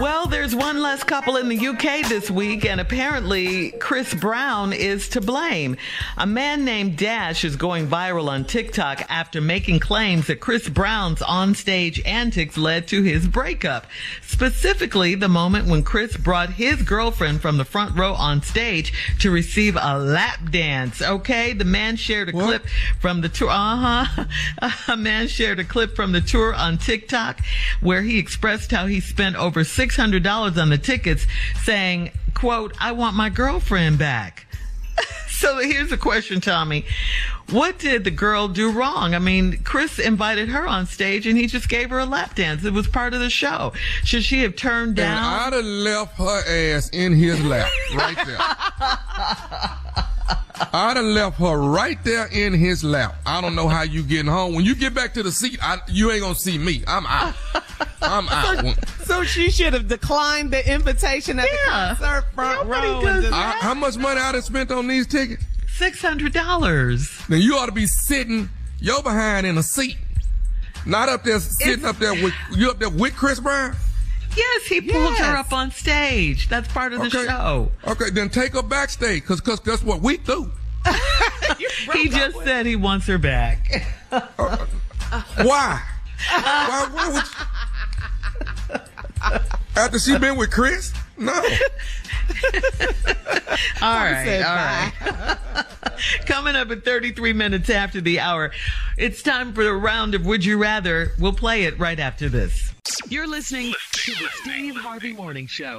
Well, there's one less couple in the UK this week, and apparently Chris Brown is to blame. A man named Dash is going viral on TikTok after making claims that Chris Brown's onstage antics led to his breakup. Specifically, the moment when Chris brought his girlfriend from the front row on stage to receive a lap dance. Okay, the man shared a what? clip from the tour. Uh huh. A man shared a clip from the tour on TikTok where he expressed how he spent over $600 on the tickets saying, quote, I want my girlfriend back. so here's a question, Tommy. What did the girl do wrong? I mean, Chris invited her on stage and he just gave her a lap dance. It was part of the show. Should she have turned down? And I'd have left her ass in his lap right there. I'd have left her right there in his lap. I don't know how you getting home. When you get back to the seat, I, you ain't gonna see me. I'm out. I'm out. So, so she should have declined the invitation at yeah. the concert front Nobody row. Does I, how much money I'd have spent on these tickets? Six hundred dollars. Then you ought to be sitting your behind in a seat, not up there sitting it's, up there with you up there with Chris Brown. Yes, he pulled yes. her up on stage. That's part of the okay. show. Okay, then take her backstage, cause, cause that's what we do. he just said he wants her back. uh, why? why? Why would? You... After she been with Chris? No. all right, all right. Coming up at 33 minutes after the hour, it's time for a round of Would You Rather. We'll play it right after this. You're listening to the Steve Harvey Morning Show.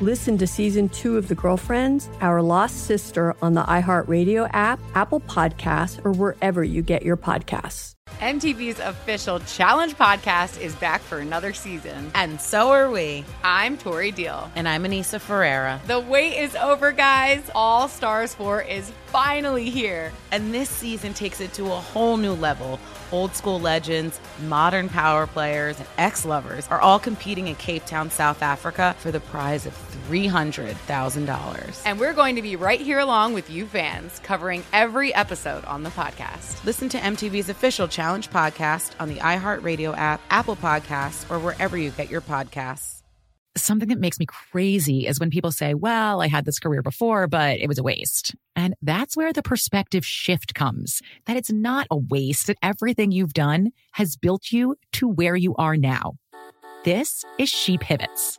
Listen to season two of The Girlfriends, Our Lost Sister on the iHeartRadio app, Apple Podcasts, or wherever you get your podcasts. MTV's official Challenge podcast is back for another season. And so are we. I'm Tori Deal. And I'm Anissa Ferreira. The wait is over, guys. All Stars 4 is finally here. And this season takes it to a whole new level. Old school legends, modern power players, and ex lovers are all competing in Cape Town, South Africa for the prize of $300,000. And we're going to be right here along with you fans, covering every episode on the podcast. Listen to MTV's official Challenge podcast on the iHeartRadio app, Apple Podcasts, or wherever you get your podcasts. Something that makes me crazy is when people say, Well, I had this career before, but it was a waste. And that's where the perspective shift comes that it's not a waste, that everything you've done has built you to where you are now. This is She Pivots,